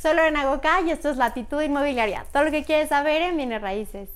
Soy Lorena Goca y esto es Latitud Inmobiliaria. Todo lo que quieres saber en Bienes Raíces.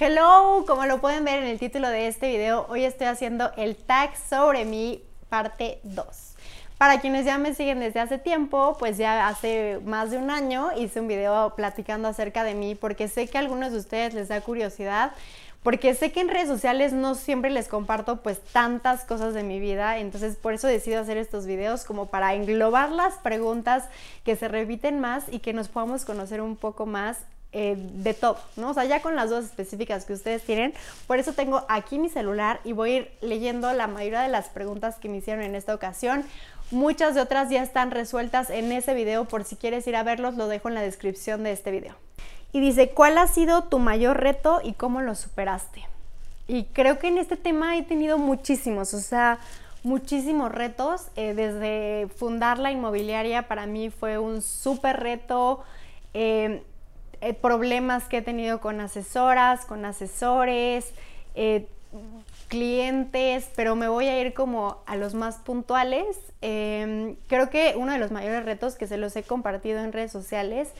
Hello, como lo pueden ver en el título de este video, hoy estoy haciendo el tag sobre mi parte 2. Para quienes ya me siguen desde hace tiempo, pues ya hace más de un año hice un video platicando acerca de mí porque sé que a algunos de ustedes les da curiosidad porque sé que en redes sociales no siempre les comparto pues tantas cosas de mi vida, entonces por eso decido hacer estos videos como para englobar las preguntas que se repiten más y que nos podamos conocer un poco más eh, de todo, ¿no? O sea, ya con las dos específicas que ustedes tienen. Por eso tengo aquí mi celular y voy a ir leyendo la mayoría de las preguntas que me hicieron en esta ocasión. Muchas de otras ya están resueltas en ese video. Por si quieres ir a verlos, lo dejo en la descripción de este video. Y dice, ¿cuál ha sido tu mayor reto y cómo lo superaste? Y creo que en este tema he tenido muchísimos, o sea, muchísimos retos. Eh, desde fundar la inmobiliaria para mí fue un súper reto. Eh, eh, problemas que he tenido con asesoras, con asesores, clientes, pero me voy a ir como a los más puntuales. Em, creo que uno de los mayores retos que se los he compartido en redes sociales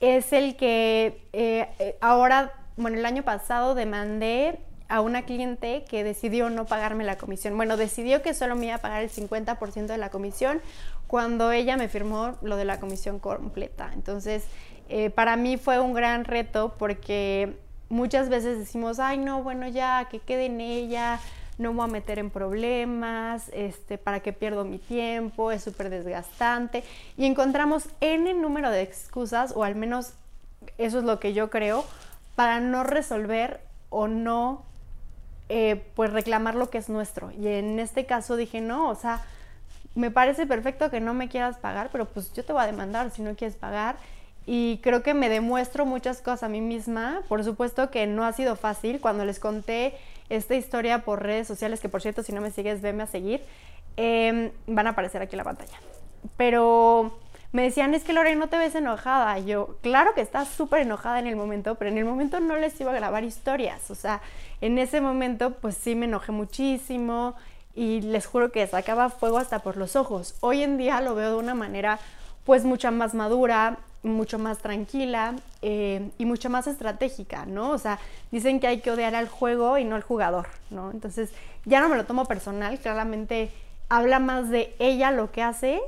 es el que eh, ahora, bueno, el año pasado demandé a una cliente que decidió no pagarme la comisión. Bueno, decidió que solo me iba a pagar el 50% de la comisión cuando ella me firmó lo de la comisión completa. Entonces, eh, para mí fue un gran reto porque muchas veces decimos, ay, no, bueno, ya, que quede en ella, no me voy a meter en problemas, este, para que pierdo mi tiempo, es súper desgastante. Y encontramos N número de excusas, o al menos eso es lo que yo creo, para no resolver o no, eh, pues reclamar lo que es nuestro. Y en este caso dije, no, o sea, me parece perfecto que no me quieras pagar, pero pues yo te voy a demandar si no quieres pagar y creo que me demuestro muchas cosas a mí misma. Por supuesto que no ha sido fácil. Cuando les conté esta historia por redes sociales, que por cierto, si no me sigues, venme a seguir, em, van a aparecer aquí en la pantalla. Pero me decían, es que Lorena, no te ves enojada. yo, claro que estás súper enojada en el momento, pero en el momento no les iba a grabar historias. O sea, en ese momento, pues sí me enojé muchísimo y les juro que sacaba fuego hasta por los ojos. Hoy en día lo veo de una manera pues mucha más madura, mucho más tranquila eh, y mucho más estratégica, ¿no? O sea, dicen que hay que odiar al juego y no al jugador, ¿no? Entonces, ya no me lo tomo personal, claramente habla más de ella lo que hace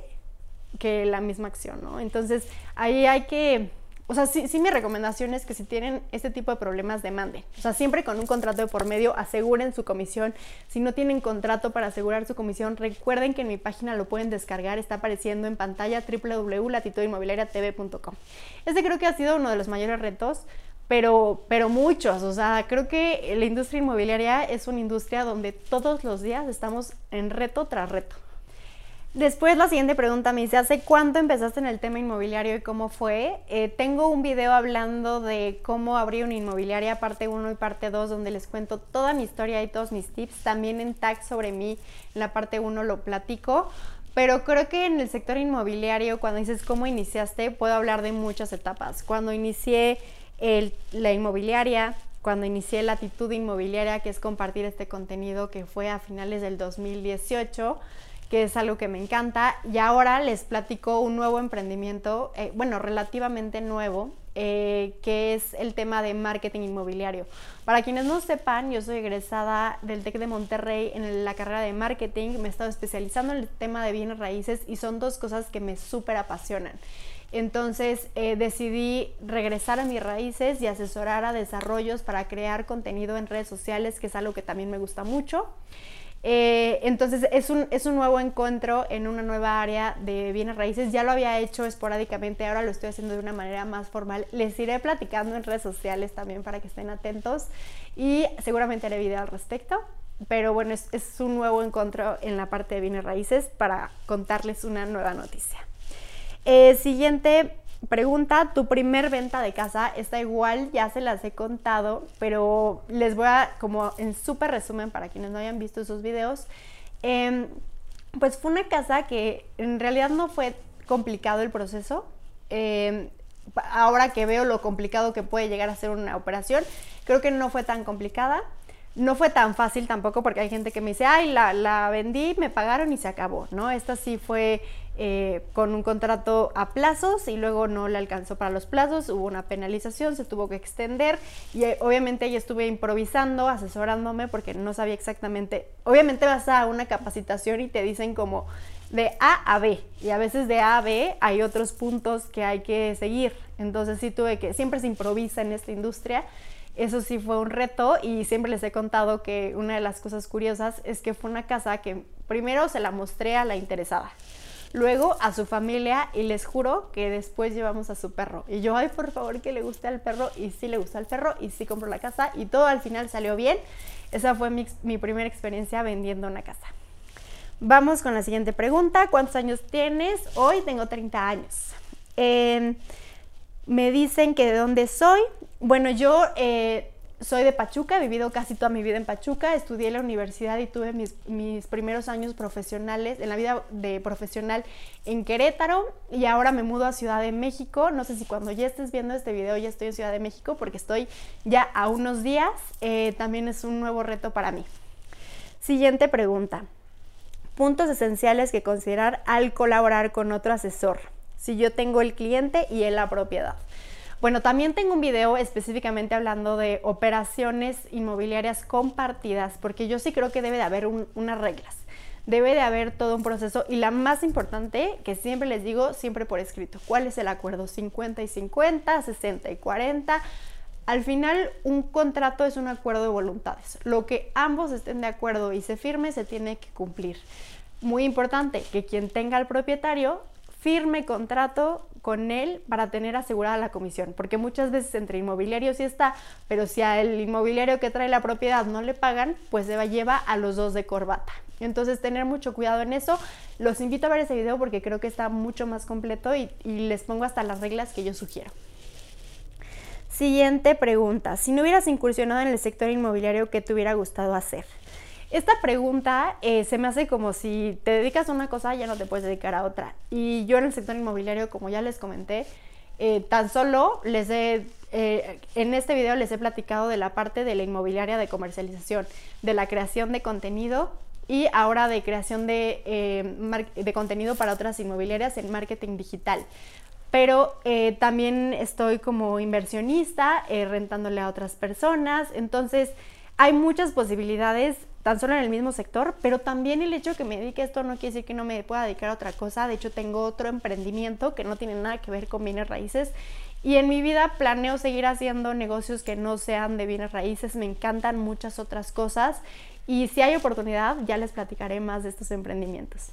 que la misma acción, ¿no? Entonces, ahí hay que o sea, sí, sí mi recomendación es que si tienen este tipo de problemas, demanden. O sea, siempre con un contrato de por medio, aseguren su comisión. Si no tienen contrato para asegurar su comisión, recuerden que en mi página lo pueden descargar. Está apareciendo en pantalla www.latitudinmobiliariatv.com. Este creo que ha sido uno de los mayores retos, pero, pero muchos. O sea, creo que la industria inmobiliaria es una industria donde todos los días estamos en reto tras reto. Después la siguiente pregunta me dice, ¿hace cuánto empezaste en el tema inmobiliario y cómo fue? Eh, tengo un video hablando de cómo abrir una inmobiliaria, parte 1 y parte 2, donde les cuento toda mi historia y todos mis tips. También en tag sobre mí, en la parte 1 lo platico. Pero creo que en el sector inmobiliario, cuando dices cómo iniciaste, puedo hablar de muchas etapas. Cuando inicié la inmobiliaria, cuando inicié la actitud inmobiliaria, que es compartir este contenido que fue a finales del 2018 que es algo que me encanta. Y ahora les platico un nuevo emprendimiento, eh, bueno, relativamente nuevo, eh, que es el tema de marketing inmobiliario. Para quienes no sepan, yo soy egresada del TEC de Monterrey en la carrera de marketing, me he estado especializando en el tema de bienes raíces y son dos cosas que me súper apasionan. Entonces eh, decidí regresar a mis raíces y asesorar a desarrollos para crear contenido en redes sociales, que es algo que también me gusta mucho. Eh, entonces es un, es un nuevo encuentro en una nueva área de bienes raíces. Ya lo había hecho esporádicamente, ahora lo estoy haciendo de una manera más formal. Les iré platicando en redes sociales también para que estén atentos y seguramente haré video al respecto. Pero bueno, es, es un nuevo encuentro en la parte de bienes raíces para contarles una nueva noticia. Eh, siguiente Pregunta, tu primer venta de casa, está igual, ya se las he contado, pero les voy a, como en súper resumen para quienes no hayan visto esos videos, em, pues fue una casa que en realidad no fue complicado el proceso. Em, ahora que veo lo complicado que puede llegar a ser una operación, Creo que no fue tan complicada. No fue tan fácil tampoco porque hay gente que me dice, ay, la, la vendí, me pagaron y se acabó, ¿no? Esta sí fue eh, con un contrato a plazos y luego no le alcanzó para los plazos, hubo una penalización, se tuvo que extender y eh, obviamente yo estuve improvisando, asesorándome porque no sabía exactamente, obviamente vas a una capacitación y te dicen como de A a B y a veces de A a B hay otros puntos que hay que seguir, entonces sí tuve que, siempre se improvisa en esta industria eso sí fue un reto y siempre les he contado que una de las cosas curiosas es que fue una casa que primero se la mostré a la interesada, luego a su familia y les juro que después llevamos a su perro. Y yo, ay, por favor, que le guste al perro y sí le gusta al perro y sí compró la casa y todo al final salió bien. Esa fue mi, primera experiencia vendiendo una casa. Vamos con la siguiente pregunta. ¿Cuántos años tienes? Hoy tengo 30 años. Em, me dicen que de dónde soy. Bueno, yo eh, soy de Pachuca, he vivido casi toda mi vida en Pachuca, estudié en la universidad y tuve mis, primeros años profesionales, en la vida de profesional en Querétaro y ahora me mudo a Ciudad de México. No sé si cuando ya estés viendo este video ya estoy en Ciudad de México porque estoy ya a unos días. Eh, también es un nuevo reto para mí. Siguiente pregunta. Puntos esenciales que considerar al colaborar con otro asesor si yo tengo el cliente y él la propiedad. Bueno, también tengo un video específicamente hablando de operaciones inmobiliarias compartidas, porque yo sí creo que debe de haber unas reglas. Debe de haber todo un proceso y la más importante, que siempre les digo, siempre por escrito, ¿cuál es el acuerdo? 50 y 50, 60 y 40. Al final, un contrato es un acuerdo de voluntades. Lo que ambos estén de acuerdo y se firme, se tiene que cumplir. Muy importante que quien tenga al propietario firme contrato con él para tener asegurada la comisión, porque muchas veces entre inmobiliarios sí está, pero si al inmobiliario que trae la propiedad no le pagan, pues se lleva a los dos de corbata. Entonces tener mucho cuidado en eso. Los invito a ver ese video porque creo que está mucho más completo y, y les pongo hasta las reglas que yo sugiero. Siguiente pregunta. Si no hubieras incursionado en el sector inmobiliario, ¿qué te hubiera gustado hacer? Esta pregunta eh, se me hace como si te dedicas a una cosa ya no te puedes dedicar a otra. Y yo en el sector inmobiliario, como ya les comenté, eh, tan solo les he, eh, en este video les he platicado de la parte de la inmobiliaria de comercialización, de la creación de contenido y ahora de creación de, de contenido para otras inmobiliarias en marketing digital. Pero también estoy como inversionista, rentándole a otras personas. Entonces, hay muchas posibilidades tan solo en el mismo sector, pero también el hecho de que me dedique a esto no quiere decir que no me pueda dedicar a otra cosa. De hecho, tengo otro emprendimiento que no tiene nada que ver con bienes raíces. Y en mi vida planeo seguir haciendo negocios que no sean de bienes raíces. Me encantan muchas otras cosas. Y si hay oportunidad, ya les platicaré más de estos emprendimientos.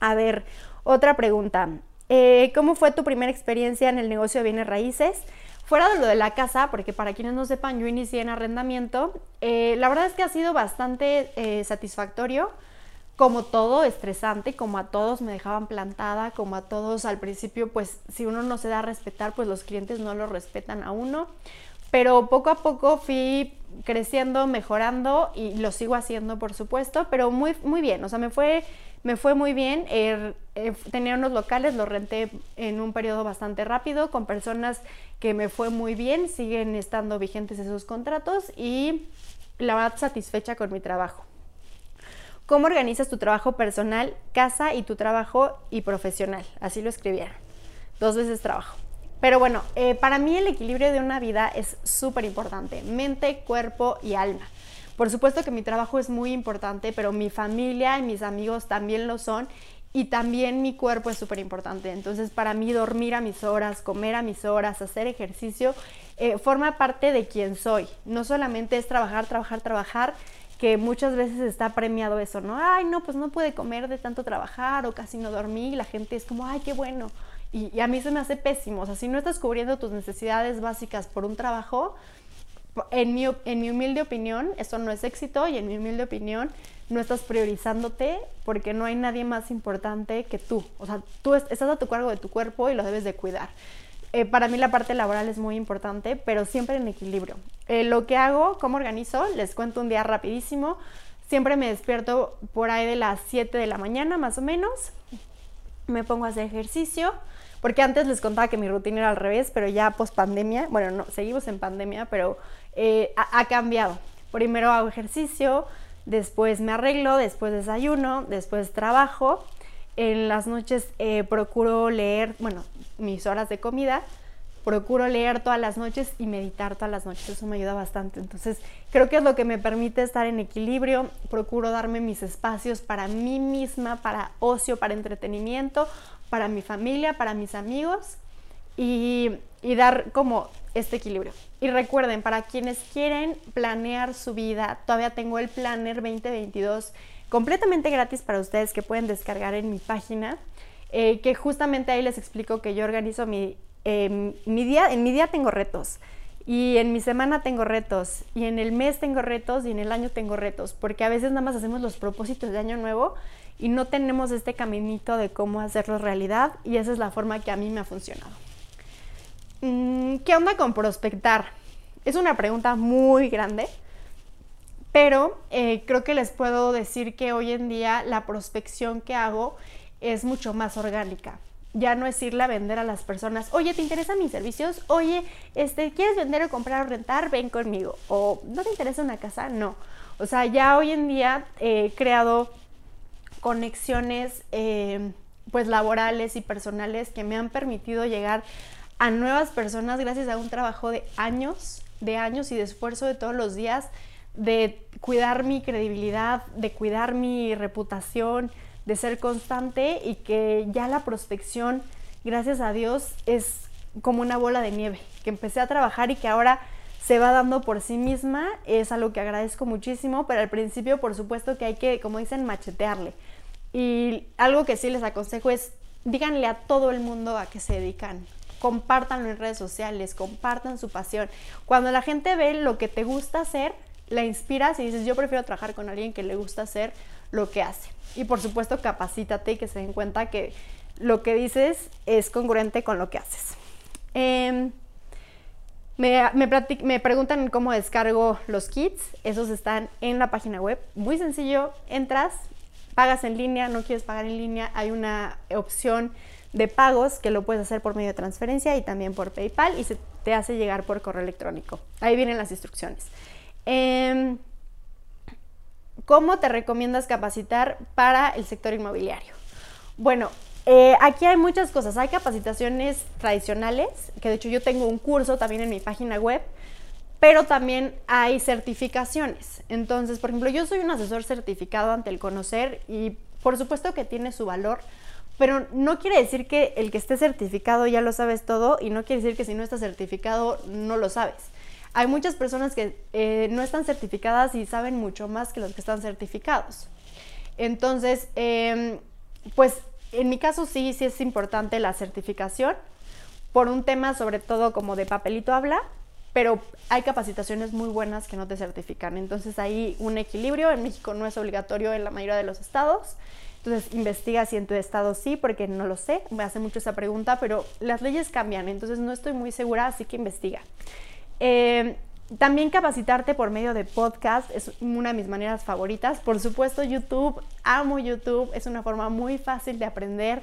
A ver, otra pregunta. Eh, ¿Cómo fue tu primera experiencia en el negocio de bienes raíces? Fuera de lo de la casa, porque para quienes no sepan, yo inicié en arrendamiento, eh, la verdad es que ha sido bastante eh, satisfactorio, como todo, estresante, como a todos me dejaban plantada, como a todos al principio, pues si uno no se da a respetar, pues los clientes no lo respetan a uno, pero poco a poco fui creciendo, mejorando y lo sigo haciendo, por supuesto, pero muy, muy bien, o sea, me fue me fue muy bien, eh, eh, tenía unos locales, los renté en un periodo bastante rápido con personas que me fue muy bien, siguen estando vigentes esos contratos y la verdad satisfecha con mi trabajo. ¿Cómo organizas tu trabajo personal, casa y tu trabajo y profesional? Así lo escribieron. Dos veces trabajo. Pero bueno, eh, para mí el equilibrio de una vida es súper importante. Mente, cuerpo y alma. Por supuesto que mi trabajo es muy importante, pero mi familia y mis amigos también lo son y también mi cuerpo es súper importante. Entonces para mí dormir a mis horas, comer a mis horas, hacer ejercicio, eh, forma parte de quien soy. No solamente es trabajar, trabajar, trabajar, que muchas veces está premiado eso, ¿no? Ay, no, pues no puede comer de tanto trabajar o casi no dormir. Y la gente es como, ay, qué bueno. Y, y a mí se me hace pésimo. O sea, si no estás cubriendo tus necesidades básicas por un trabajo, en mi, en mi humilde opinión, eso no es éxito y en mi humilde opinión, no estás priorizándote porque no hay nadie más importante que tú. O sea, tú estás a tu cargo de tu cuerpo y lo debes de cuidar. Eh, para mí la parte laboral es muy importante, pero siempre en equilibrio. Eh, lo que hago, cómo organizo, les cuento un día rapidísimo. Siempre me despierto por ahí de las 7 de la mañana, más o menos. Me pongo a hacer ejercicio porque antes les contaba que mi rutina era al revés, pero ya post pandemia, bueno, no, seguimos en pandemia, pero eh, ha, cambiado. Primero hago ejercicio, después me arreglo, después desayuno, después trabajo. En las noches eh, procuro leer, bueno, mis horas de comida procuro leer todas las noches y meditar todas las noches. Eso me ayuda bastante. Entonces, creo que es lo que me permite estar en equilibrio. Procuro darme mis espacios para mí misma, para ocio, para entretenimiento, para mi familia, para mis amigos y, y dar como este equilibrio. Y recuerden, para quienes quieren planear su vida, todavía tengo el Planner 2022 completamente gratis para ustedes que pueden descargar en mi página. Eh, que justamente ahí les explico que yo organizo mi Em, mi día, en mi día tengo retos y en mi semana tengo retos y en el mes tengo retos y en el año tengo retos, porque a veces nada más hacemos los propósitos de año nuevo y no tenemos este caminito de cómo hacerlo realidad y esa es la forma que a mí me ha funcionado. Mm, ¿Qué onda con prospectar? Es una pregunta muy grande, pero eh, creo que les puedo decir que hoy en día la prospección que hago es mucho más orgánica ya no es irle a vender a las personas, oye, ¿te interesan mis servicios? Oye, este, ¿quieres vender o comprar o rentar? Ven conmigo. O ¿no te interesa una casa? No. O sea, ya hoy en día he creado conexiones eh, pues laborales y personales que me han permitido llegar a nuevas personas gracias a un trabajo de años, de años y de esfuerzo de todos los días, de cuidar mi credibilidad, de cuidar mi reputación, de ser constante y que ya la prospección, gracias a Dios, es como una bola de nieve, que empecé a trabajar y que ahora se va dando por sí misma, es algo que agradezco muchísimo, pero al principio por supuesto que hay que, como dicen, machetearle. Y algo que sí les aconsejo es, díganle a todo el mundo a qué se dedican, compártanlo en redes sociales, compartan su pasión. Cuando la gente ve lo que te gusta hacer, la inspiras y dices, yo prefiero trabajar con alguien que le gusta hacer lo que hace. Y por supuesto, capacítate y que se den cuenta que lo que dices es congruente con lo que haces. Em, me, me, preguntan cómo descargo los kits. Esos están en la página web. Muy sencillo. Entras, pagas en línea, no quieres pagar en línea. Hay una opción de pagos que lo puedes hacer por medio de transferencia y también por PayPal y se te hace llegar por correo electrónico. Ahí vienen las instrucciones. Em, ¿Cómo te recomiendas capacitar para el sector inmobiliario? Bueno, eh, aquí hay muchas cosas. Hay capacitaciones tradicionales, que de hecho yo tengo un curso también en mi página web, pero también hay certificaciones. Entonces, por ejemplo, yo soy un asesor certificado ante el conocer y por supuesto que tiene su valor, pero no quiere decir que el que esté certificado ya lo sabes todo y no quiere decir que si no estás certificado no lo sabes hay muchas personas que eh, no están certificadas y saben mucho más que los que están certificados. Entonces, em, pues en mi caso sí, sí es importante la certificación por un tema sobre todo como de papelito habla, pero hay capacitaciones muy buenas que no te certifican. Entonces hay un equilibrio, en México no es obligatorio en la mayoría de los estados. Entonces investiga si en tu estado sí, porque no lo sé, me hace mucho esa pregunta, pero las leyes cambian, entonces no estoy muy segura, así que investiga. Eh, también capacitarte por medio de podcast es una de mis maneras favoritas. Por supuesto, YouTube, amo YouTube, es una forma muy fácil de aprender.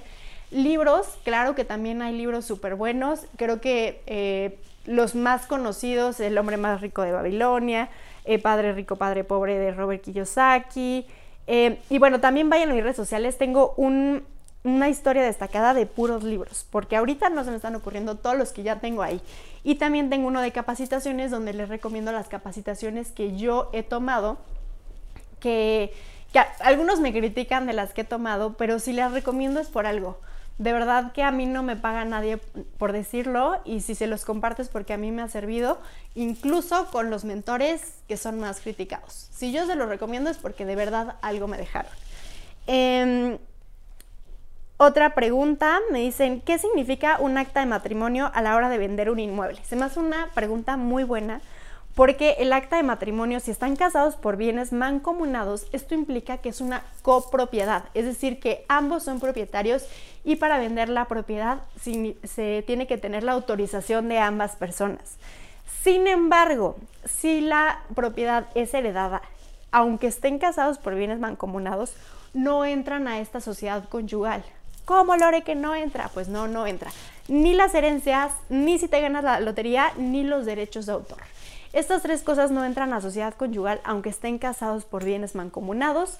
Libros, claro que también hay libros súper buenos. Creo que eh, los más conocidos, El hombre más rico de Babilonia, eh, Padre rico, Padre pobre de Robert Kiyosaki. y bueno, también vayan a mis redes sociales. Tengo un, una historia destacada de puros libros, porque ahorita no se me están ocurriendo todos los que ya tengo ahí. Y también tengo uno de capacitaciones donde les recomiendo las capacitaciones que yo he tomado, que, algunos me critican de las que he tomado, pero si las recomiendo es por algo. De verdad que a mí no me paga nadie por decirlo y si se los compartes porque a mí me ha servido, incluso con los mentores que son más criticados. Si yo se los recomiendo es porque de verdad algo me dejaron. Em, otra pregunta, me dicen, ¿qué significa un acta de matrimonio a la hora de vender un inmueble? Se me hace una pregunta muy buena porque el acta de matrimonio, si están casados por bienes mancomunados, esto implica que es una copropiedad, es decir, que ambos son propietarios y para vender la propiedad se tiene que tener la autorización de ambas personas. Sin embargo, si la propiedad es heredada, aunque estén casados por bienes mancomunados, no entran a esta sociedad conyugal ¿cómo Lore que no entra? Pues no, no entra. Ni las herencias, ni si te ganas la lotería, ni los derechos de autor. Estas tres cosas no entran a sociedad conyugal aunque estén casados por bienes mancomunados.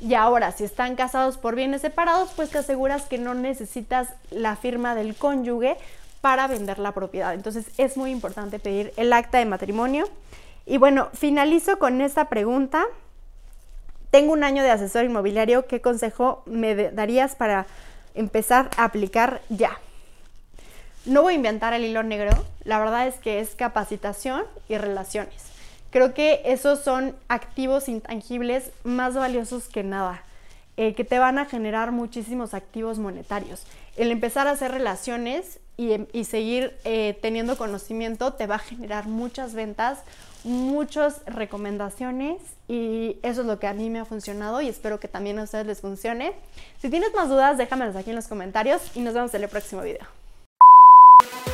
Y ahora, si están casados por bienes separados, pues te aseguras que no necesitas la firma del cónyuge para vender la propiedad. Entonces es muy importante pedir el acta de matrimonio. Y bueno, finalizo con esta pregunta. Tengo un año de asesor inmobiliario. ¿Qué consejo me darías para empezar a aplicar ya? No voy a inventar el hilo negro. La verdad es que es capacitación y relaciones. Creo que esos son activos intangibles más valiosos que nada, eh, que te van a generar muchísimos activos monetarios. El empezar a hacer relaciones y, seguir eh, teniendo conocimiento te va a generar muchas ventas, muchas recomendaciones y eso es lo que a mí me ha funcionado y espero que también a ustedes les funcione. Si tienes más dudas, déjamelas aquí en los comentarios y nos vemos en el próximo video. Thank you.